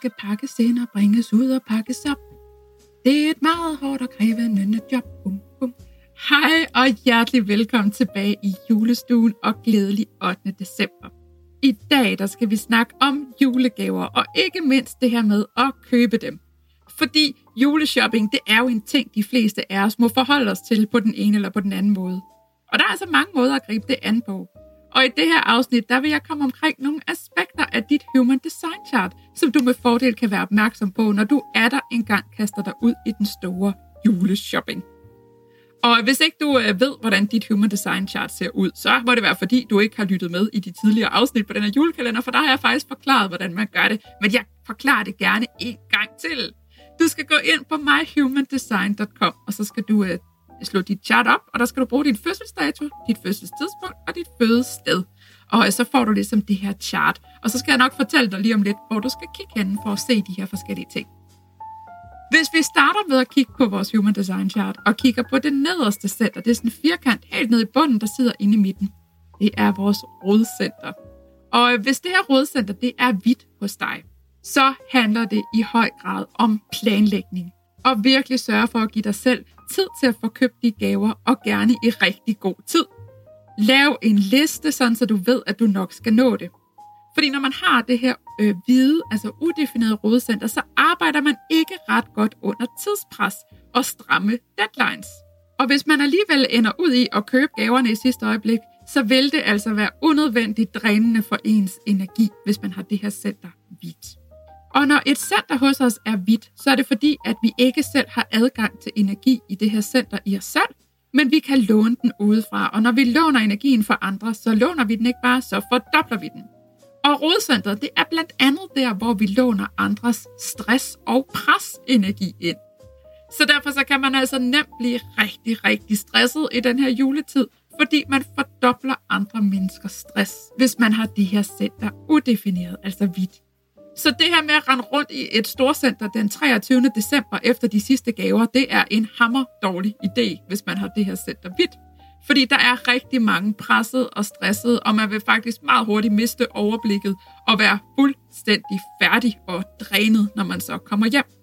Skal pakkes ind og bringes ud og pakkes op. Det er et meget hårdt og krævende job. Bum, bum. Hej og hjertelig velkommen tilbage i julestuen og glædelig 8. december. I dag der skal vi snakke om julegaver og ikke mindst det her med at købe dem. Fordi juleshopping det er jo en ting, de fleste af os må forholde os til på den ene eller på den anden måde. Og der er altså mange måder at gribe det an på. Og i det her afsnit, der vil jeg komme omkring nogle aspekter af dit Human Design Chart, som du med fordel kan være opmærksom på, når du er der engang kaster dig ud i den store juleshopping. Og hvis ikke du øh, ved, hvordan dit Human Design Chart ser ud, så må det være fordi, du ikke har lyttet med i de tidligere afsnit på den her julekalender, for der har jeg faktisk forklaret, hvordan man gør det. Men jeg forklarer det gerne en gang til. Du skal gå ind på myhumandesign.com, og så skal du øh, slå dit chart op, og der skal du bruge din fødselsdato, dit fødselstidspunkt og dit fødested. Og så får du ligesom det her chart. Og så skal jeg nok fortælle dig lige om lidt, hvor du skal kigge hen for at se de her forskellige ting. Hvis vi starter med at kigge på vores Human Design Chart og kigger på det nederste center, det er sådan en firkant helt nede i bunden, der sidder inde i midten. Det er vores rodcenter. Og hvis det her rodcenter, det er hvidt hos dig, så handler det i høj grad om planlægning. Og virkelig sørge for at give dig selv tid til at få købt de gaver, og gerne i rigtig god tid. Lav en liste, sådan så du ved, at du nok skal nå det. Fordi når man har det her øh, hvide, altså udefinerede rådcenter, så arbejder man ikke ret godt under tidspres og stramme deadlines. Og hvis man alligevel ender ud i at købe gaverne i sidste øjeblik, så vil det altså være unødvendigt drænende for ens energi, hvis man har det her center hvidt. Og når et center hos os er hvidt, så er det fordi, at vi ikke selv har adgang til energi i det her center i os selv, men vi kan låne den udefra. Og når vi låner energien fra andre, så låner vi den ikke bare, så fordobler vi den. Og rodcentret, det er blandt andet der, hvor vi låner andres stress og presenergi ind. Så derfor så kan man altså nemt blive rigtig, rigtig stresset i den her juletid, fordi man fordobler andre menneskers stress, hvis man har det her center udefineret, altså hvidt. Så det her med at rende rundt i et storcenter den 23. december efter de sidste gaver, det er en hammer dårlig idé, hvis man har det her center vidt. Fordi der er rigtig mange presset og stresset, og man vil faktisk meget hurtigt miste overblikket og være fuldstændig færdig og drænet, når man så kommer hjem.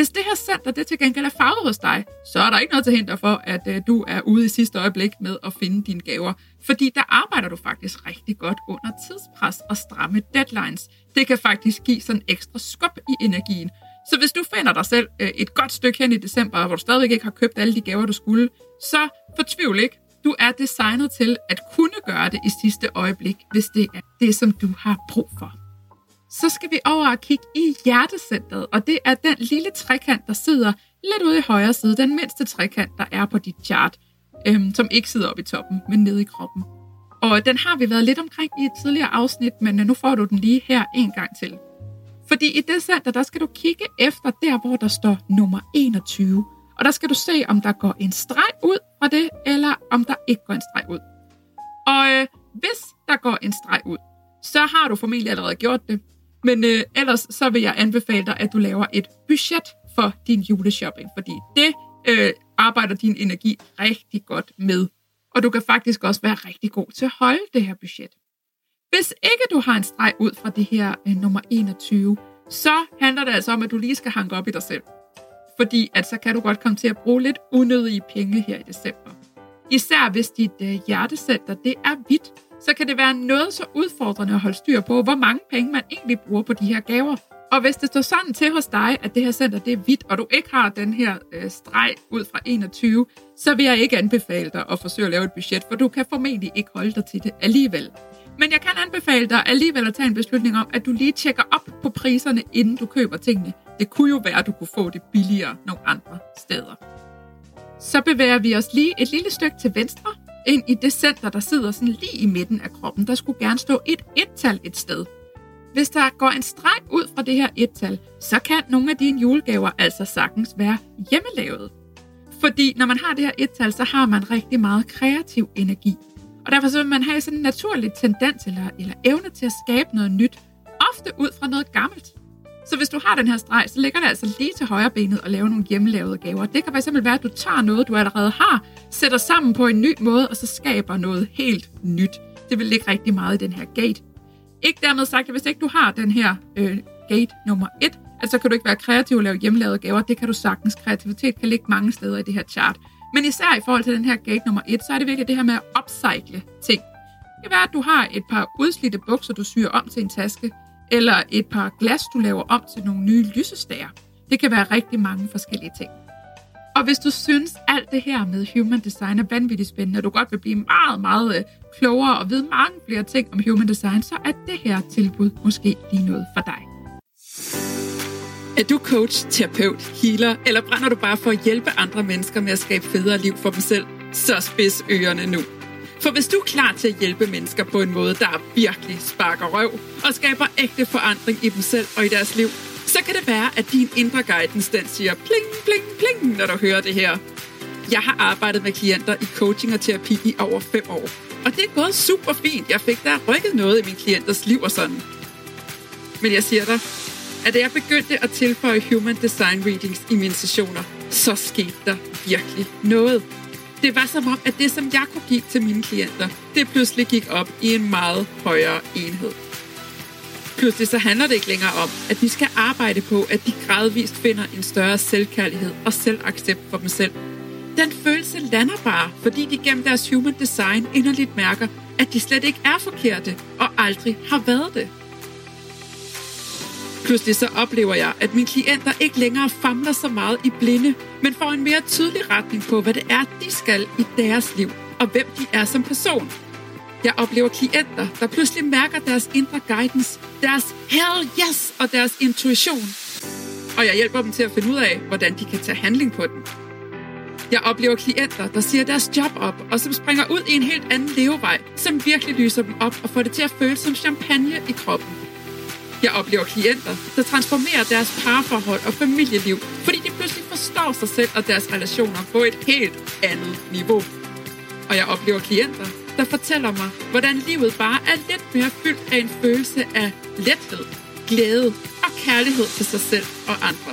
Hvis det her center det til gengæld er farvet hos dig, så er der ikke noget til hinder for, at øh, du er ude i sidste øjeblik med at finde dine gaver. Fordi der arbejder du faktisk rigtig godt under tidspres og stramme deadlines. Det kan faktisk give sådan ekstra skub i energien. Så hvis du finder dig selv øh, et godt stykke hen i december, hvor du stadigvæk ikke har købt alle de gaver, du skulle, så fortvivl ikke. Du er designet til at kunne gøre det i sidste øjeblik, hvis det er det, som du har brug for så skal vi over og kigge i hjertecentret, og det er den lille trekant, der sidder lidt ude i højre side, den mindste trekant, der er på dit chart, øhm, som ikke sidder oppe i toppen, men nede i kroppen. Og den har vi været lidt omkring i et tidligere afsnit, men nu får du den lige her en gang til. Fordi i det center, der skal du kigge efter der, hvor der står nummer 21. Og der skal du se, om der går en streg ud fra det, eller om der ikke går en streg ud. Og øh, hvis der går en streg ud, så har du formentlig allerede gjort det. Men øh, ellers så vil jeg anbefale dig, at du laver et budget for din juleshopping, fordi det øh, arbejder din energi rigtig godt med. Og du kan faktisk også være rigtig god til at holde det her budget. Hvis ikke du har en streg ud fra det her øh, nummer 21, så handler det altså om, at du lige skal hanke op i dig selv. Fordi at så kan du godt komme til at bruge lidt unødige penge her i december. Især hvis dit øh, hjertecenter det er hvidt, så kan det være noget så udfordrende at holde styr på, hvor mange penge man egentlig bruger på de her gaver. Og hvis det står sådan til hos dig, at det her center det er hvidt, og du ikke har den her øh, streg ud fra 21, så vil jeg ikke anbefale dig at forsøge at lave et budget, for du kan formentlig ikke holde dig til det alligevel. Men jeg kan anbefale dig alligevel at tage en beslutning om, at du lige tjekker op på priserne, inden du køber tingene. Det kunne jo være, at du kunne få det billigere nogle andre steder. Så bevæger vi os lige et lille stykke til venstre, ind i det center, der sidder sådan lige i midten af kroppen. Der skulle gerne stå et et-tal et sted. hvis der går en streg ud fra det her et-tal, så kan nogle af dine julegaver altså sagtens være hjemmelavet. Fordi når man har det her et-tal, så har man rigtig meget kreativ energi. Og derfor så vil man have sådan en naturlig tendens eller, eller evne til at skabe noget nyt, ofte ud fra noget gammelt. Så hvis du har den her streg, så ligger det altså lige til højre benet og lave nogle hjemmelavede gaver. Det kan fx være, at du tager noget, du allerede har, sætter sammen på en ny måde, og så skaber noget helt nyt. Det vil ligge rigtig meget i den her gate. Ikke dermed sagt, at hvis ikke du har den her øh, gate nummer 1, altså kan du ikke være kreativ og lave hjemmelavede gaver. Det kan du sagtens. Kreativitet kan ligge mange steder i det her chart. Men især i forhold til den her gate nummer 1, så er det virkelig det her med at upcycle ting. Det kan være, at du har et par udslidte bukser, du syr om til en taske, eller et par glas, du laver om til nogle nye lysestager. Det kan være rigtig mange forskellige ting. Og hvis du synes, alt det her med human design er vanvittigt spændende, og du godt vil blive meget, meget øh, klogere og vide mange flere ting om human design, så er det her tilbud måske lige noget for dig. Er du coach, terapeut, healer, eller brænder du bare for at hjælpe andre mennesker med at skabe federe liv for dem selv? Så spids ørerne nu. For hvis du er klar til at hjælpe mennesker på en måde, der virkelig sparker røv og skaber ægte forandring i dem selv og i deres liv, så kan det være, at din indre guidance den siger pling, pling, pling, når du hører det her. Jeg har arbejdet med klienter i coaching og terapi i over fem år. Og det er gået super fint. Jeg fik der rykket noget i min klienters liv og sådan. Men jeg siger dig, at da jeg begyndte at tilføje Human Design Readings i mine sessioner, så skete der virkelig noget. Det var som om, at det, som jeg kunne give til mine klienter, det pludselig gik op i en meget højere enhed. Pludselig så handler det ikke længere om, at vi skal arbejde på, at de gradvist finder en større selvkærlighed og selvaccept for dem selv. Den følelse lander bare, fordi de gennem deres human design inderligt mærker, at de slet ikke er forkerte og aldrig har været det. Pludselig så oplever jeg, at mine klienter ikke længere famler så meget i blinde, men får en mere tydelig retning på, hvad det er, de skal i deres liv, og hvem de er som person. Jeg oplever klienter, der pludselig mærker deres indre guidance, deres hell yes og deres intuition. Og jeg hjælper dem til at finde ud af, hvordan de kan tage handling på den. Jeg oplever klienter, der siger deres job op, og som springer ud i en helt anden levevej, som virkelig lyser dem op og får det til at føles som champagne i kroppen. Jeg oplever klienter, der transformerer deres parforhold og familieliv, fordi de pludselig forstår sig selv og deres relationer på et helt andet niveau. Og jeg oplever klienter, der fortæller mig, hvordan livet bare er lidt mere fyldt af en følelse af lethed, glæde og kærlighed til sig selv og andre.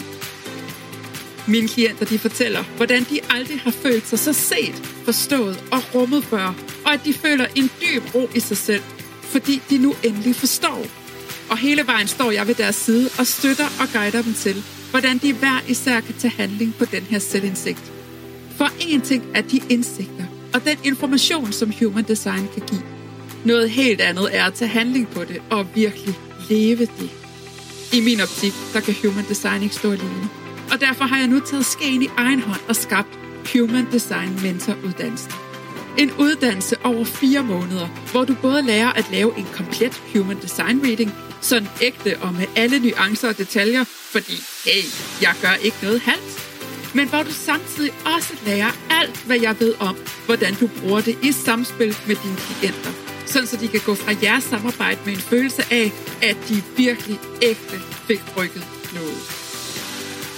Mine klienter de fortæller, hvordan de aldrig har følt sig så set, forstået og rummet før, og at de føler en dyb ro i sig selv, fordi de nu endelig forstår. Og hele vejen står jeg ved deres side og støtter og guider dem til, hvordan de hver især kan tage handling på den her selvindsigt. For en ting er de indsigter, og den information, som Human Design kan give. Noget helt andet er at tage handling på det og virkelig leve det. I min optik, der kan Human Design ikke stå alene. Og derfor har jeg nu taget skeen i egen hånd og skabt Human Design Mentoruddannelsen. En uddannelse over fire måneder, hvor du både lærer at lave en komplet Human Design Reading, sådan ægte og med alle nuancer og detaljer, fordi hey, jeg gør ikke noget halvt men hvor du samtidig også lærer alt, hvad jeg ved om, hvordan du bruger det i samspil med dine klienter. Sådan så de kan gå fra jeres samarbejde med en følelse af, at de virkelig ægte fik rykket noget.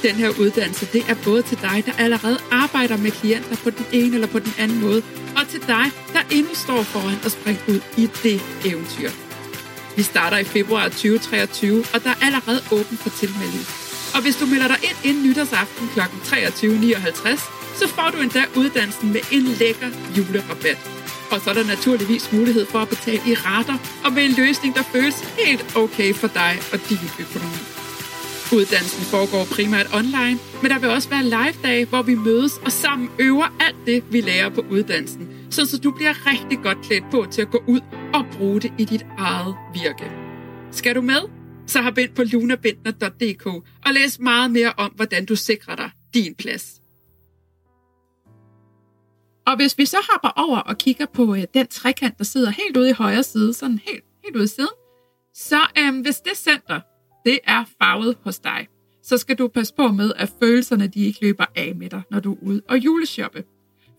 Den her uddannelse, det er både til dig, der allerede arbejder med klienter på den ene eller på den anden måde, og til dig, der endnu står foran at springe ud i det eventyr. Vi starter i februar 2023, og der er allerede åben for tilmelding. Og hvis du melder dig ind inden nytårsaften kl. 23.59, så får du endda uddannelsen med en lækker julerabat. Og så er der naturligvis mulighed for at betale i rater og med en løsning, der føles helt okay for dig og din økonomi. Uddannelsen foregår primært online, men der vil også være live-dage, hvor vi mødes og sammen øver alt det, vi lærer på uddannelsen, så du bliver rigtig godt klædt på til at gå ud og bruge det i dit eget virke. Skal du med? så har bind på lunabindner.dk og læs meget mere om, hvordan du sikrer dig din plads. Og hvis vi så hopper over og kigger på øh, den trekant, der sidder helt ude i højre side, sådan helt, helt ude i siden, så øh, hvis det center, det er farvet hos dig, så skal du passe på med, at følelserne de ikke løber af med dig, når du er ude og juleshoppe.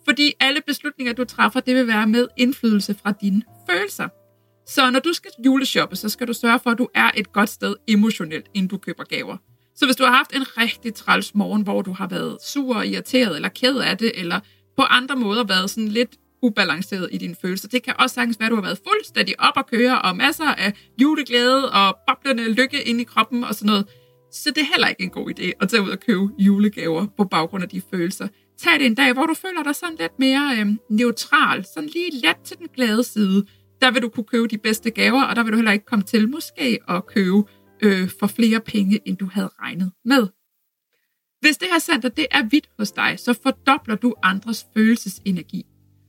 Fordi alle beslutninger, du træffer, det vil være med indflydelse fra dine følelser. Så når du skal juleshoppe, så skal du sørge for, at du er et godt sted emotionelt, inden du køber gaver. Så hvis du har haft en rigtig træls morgen, hvor du har været sur irriteret, eller ked af det, eller på andre måder været sådan lidt ubalanceret i dine følelser. Det kan også sagtens være, at du har været fuldstændig op at køre, og masser af juleglæde og boblende lykke ind i kroppen og sådan noget. Så det er heller ikke en god idé at tage ud og købe julegaver på baggrund af de følelser. Tag det en dag, hvor du føler dig sådan lidt mere øh, neutral, sådan lige let til den glade side. Der vil du kunne købe de bedste gaver, og der vil du heller ikke komme til måske at købe øh, for flere penge, end du havde regnet med. Hvis det her center det er vidt hos dig, så fordobler du andres følelsesenergi.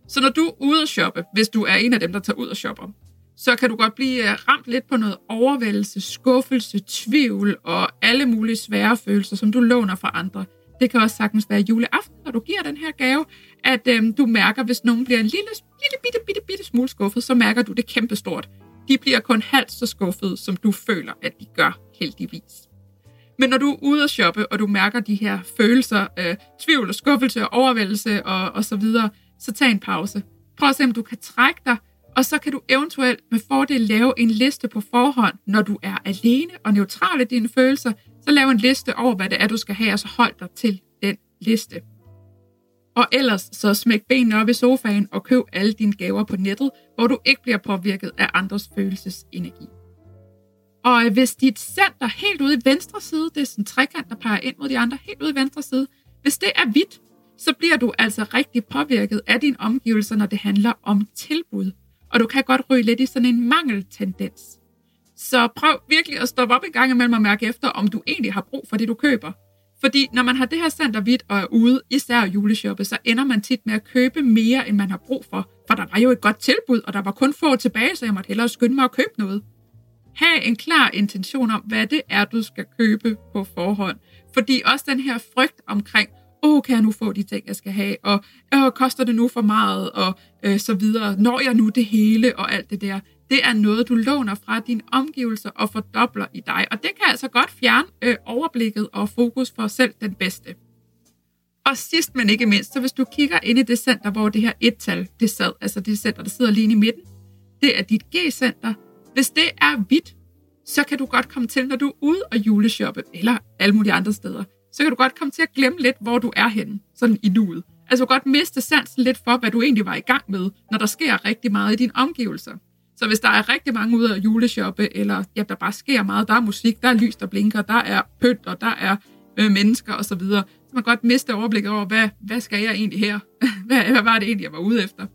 Så når du er ude at shoppe, hvis du er en af dem, der tager ud og shopper, så kan du godt blive øh, ramt lidt på noget overvældelse, skuffelse, tvivl og alle mulige svære følelser, som du låner fra andre. Det kan også sagtens være juleaften, når du giver den her gave, at øhm, du mærker, hvis nogen bliver en lille, lille bitte, bitte smule skuffet, så mærker du det kæmpestort. De bliver kun halvt så skuffet, som du føler, at de gør heldigvis. Men når du er ude at shoppe, og du mærker de her følelser, af tvivl og skuffelse og overvældelse og, og så videre, så tag en pause. Prøv at se, om du kan trække dig, og så kan du eventuelt med fordel lave en liste på forhånd, når du er alene og neutral i dine følelser. Så lav en liste over, hvad det er, du skal have, og så hold dig til den liste. Og ellers så smæk benene op i sofaen og køb alle dine gaver på nettet, hvor du ikke bliver påvirket af andres følelsesenergi. Og øh, hvis dit center helt ude i venstre side, det er sådan en trekant, der peger ind mod de andre, helt ude i venstre side, hvis det er hvidt, så bliver du altså rigtig påvirket af dine omgivelser, når det handler om tilbud. Og du kan godt ryge lidt i sådan en mangeltendens. Så prøv virkelig at stoppe op en gang imellem og mærke efter, om du egentlig har brug for det, du køber. Fordi når man har det her center hvidt og er ude, især juleshoppe, så ender man tit med at købe mere, end man har brug for. For der var jo et godt tilbud, og der var kun få tilbage, så jeg måtte hellere skynde mig at købe noget. Ha' en klar intention om, hvad det er, du skal købe på forhånd. Fordi også den her frygt omkring, åh, oh, kan jeg nu få de ting, jeg skal have, og åh, koster det nu for meget, og øh, så videre. Når jeg nu det hele, og alt det der, det er noget, du låner fra dine omgivelser og fordobler i dig. Og det kan altså godt fjerne øh, overblikket og fokus for selv den bedste. Og sidst, men ikke mindst, så hvis du kigger ind i det center, hvor det her et-tal, det sad, altså det center, der sidder lige i midten, det er dit G-center. Hvis det er hvidt, så kan du godt komme til, når du er ude og juleshoppe, eller alle mulige andre steder, så kan du godt komme til at glemme lidt, hvor du er henne, sådan i nuet. Altså godt miste sansen lidt for, hvad du egentlig var i gang med, når der sker rigtig meget i dine omgivelser. Så hvis der er rigtig mange ude at juleshoppe, eller ja, der bare sker meget, der er musik, der er lys, der blinker, der er pynt, og der er øh, mennesker osv., så, videre, så man godt miste overblikket over, hvad, hvad skal jeg egentlig her? hvad, hvad var det egentlig, jeg var ude efter?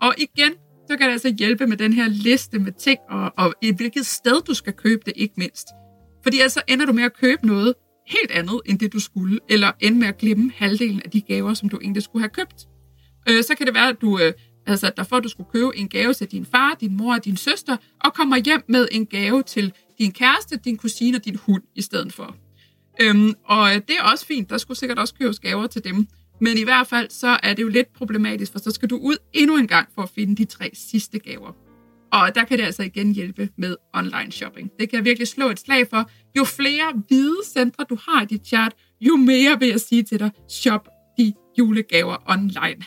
Og igen, så kan det altså hjælpe med den her liste med ting, og, og i hvilket sted du skal købe det, ikke mindst. Fordi altså ender du med at købe noget, helt andet end det, du skulle, eller ender med at glemme halvdelen af de gaver, som du egentlig skulle have købt. Øh, så kan det være, at du øh, altså, derfor at du skulle købe en gave til din far, din mor og din søster, og kommer hjem med en gave til din kæreste, din kusine og din hund i stedet for. Øhm, og det er også fint, der skulle sikkert også købes gaver til dem. Men i hvert fald, så er det jo lidt problematisk, for så skal du ud endnu en gang for at finde de tre sidste gaver. Og der kan det altså igen hjælpe med online shopping. Det kan jeg virkelig slå et slag for. Jo flere hvide centre du har i dit chart, jo mere vil jeg sige til dig, shop de julegaver online.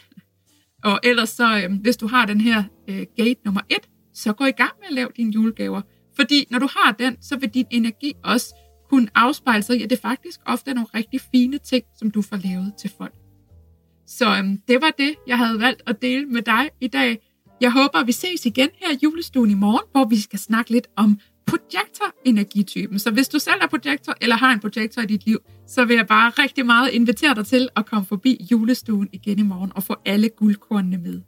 Og ellers så, øh, hvis du har den her øh, gate nummer et, så gå i gang med at lave dine julegaver. Fordi når du har den, så vil din energi også kunne afspejle sig i, at det faktisk ofte er nogle rigtig fine ting, som du får lavet til folk. Så øhm, det var det, jeg havde valgt at dele med dig i dag. Jeg håber, vi ses igen her i julestuen i morgen, hvor vi skal snakke lidt om projektor-energitypen. Så hvis du selv er projektor eller har en projektor i dit liv, så vil jeg bare rigtig meget invitere dig til at komme forbi julestuen igen i morgen og få alle guldkornene med.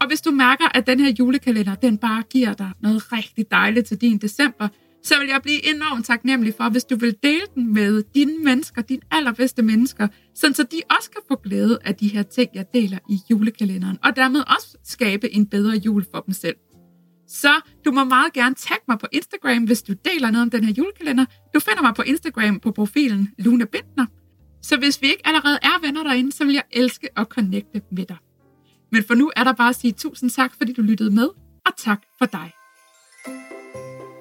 Og hvis du mærker, at den her julekalender, den bare giver dig noget rigtig dejligt til din december, så vil jeg blive enormt taknemmelig for, hvis du vil dele den med dine mennesker, dine allerbedste mennesker, sådan så de også kan få glæde af de her ting, jeg deler i julekalenderen, og dermed også skabe en bedre jul for dem selv. Så du må meget gerne tagge mig på Instagram, hvis du deler noget om den her julekalender. Du finder mig på Instagram på profilen Luna Bindner. Så hvis vi ikke allerede er venner derinde, så vil jeg elske at connecte med dig. Men for nu er der bare at sige tusind tak, fordi du lyttede med, og tak for dig.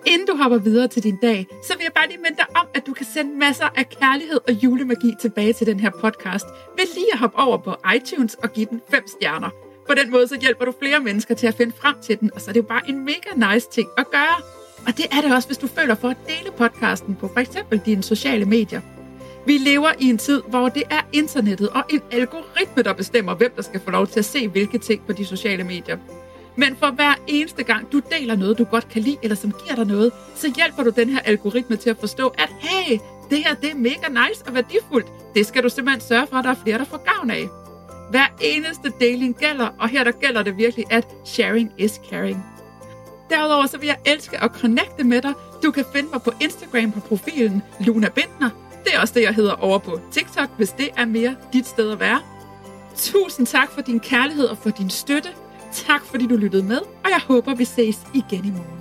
Inden du hopper videre til din dag, så vil jeg bare lige minde dig om, at du kan sende masser af kærlighed og julemagi tilbage til den her podcast ved lige at hoppe over på iTunes og give den 5 stjerner. På den måde så hjælper du flere mennesker til at finde frem til den, og så er det jo bare en mega nice ting at gøre. Og det er det også, hvis du føler for at dele podcasten på f.eks. dine sociale medier. Vi lever i en tid, hvor det er internettet og en algoritme, der bestemmer, hvem der skal få lov til at se hvilke ting på de sociale medier. Men for hver eneste gang, du deler noget, du godt kan lide, eller som giver dig noget, så hjælper du den her algoritme til at forstå, at hey, det her det er mega nice og værdifuldt. Det skal du simpelthen sørge for, at der er flere, der får gavn af. Hver eneste deling gælder, og her der gælder det virkelig, at sharing is caring. Derudover så vil jeg elske at connecte med dig. Du kan finde mig på Instagram på profilen Luna Bindner. Det er også det, jeg hedder over på TikTok, hvis det er mere dit sted at være. Tusind tak for din kærlighed og for din støtte. Tak fordi du lyttede med, og jeg håber, vi ses igen i morgen.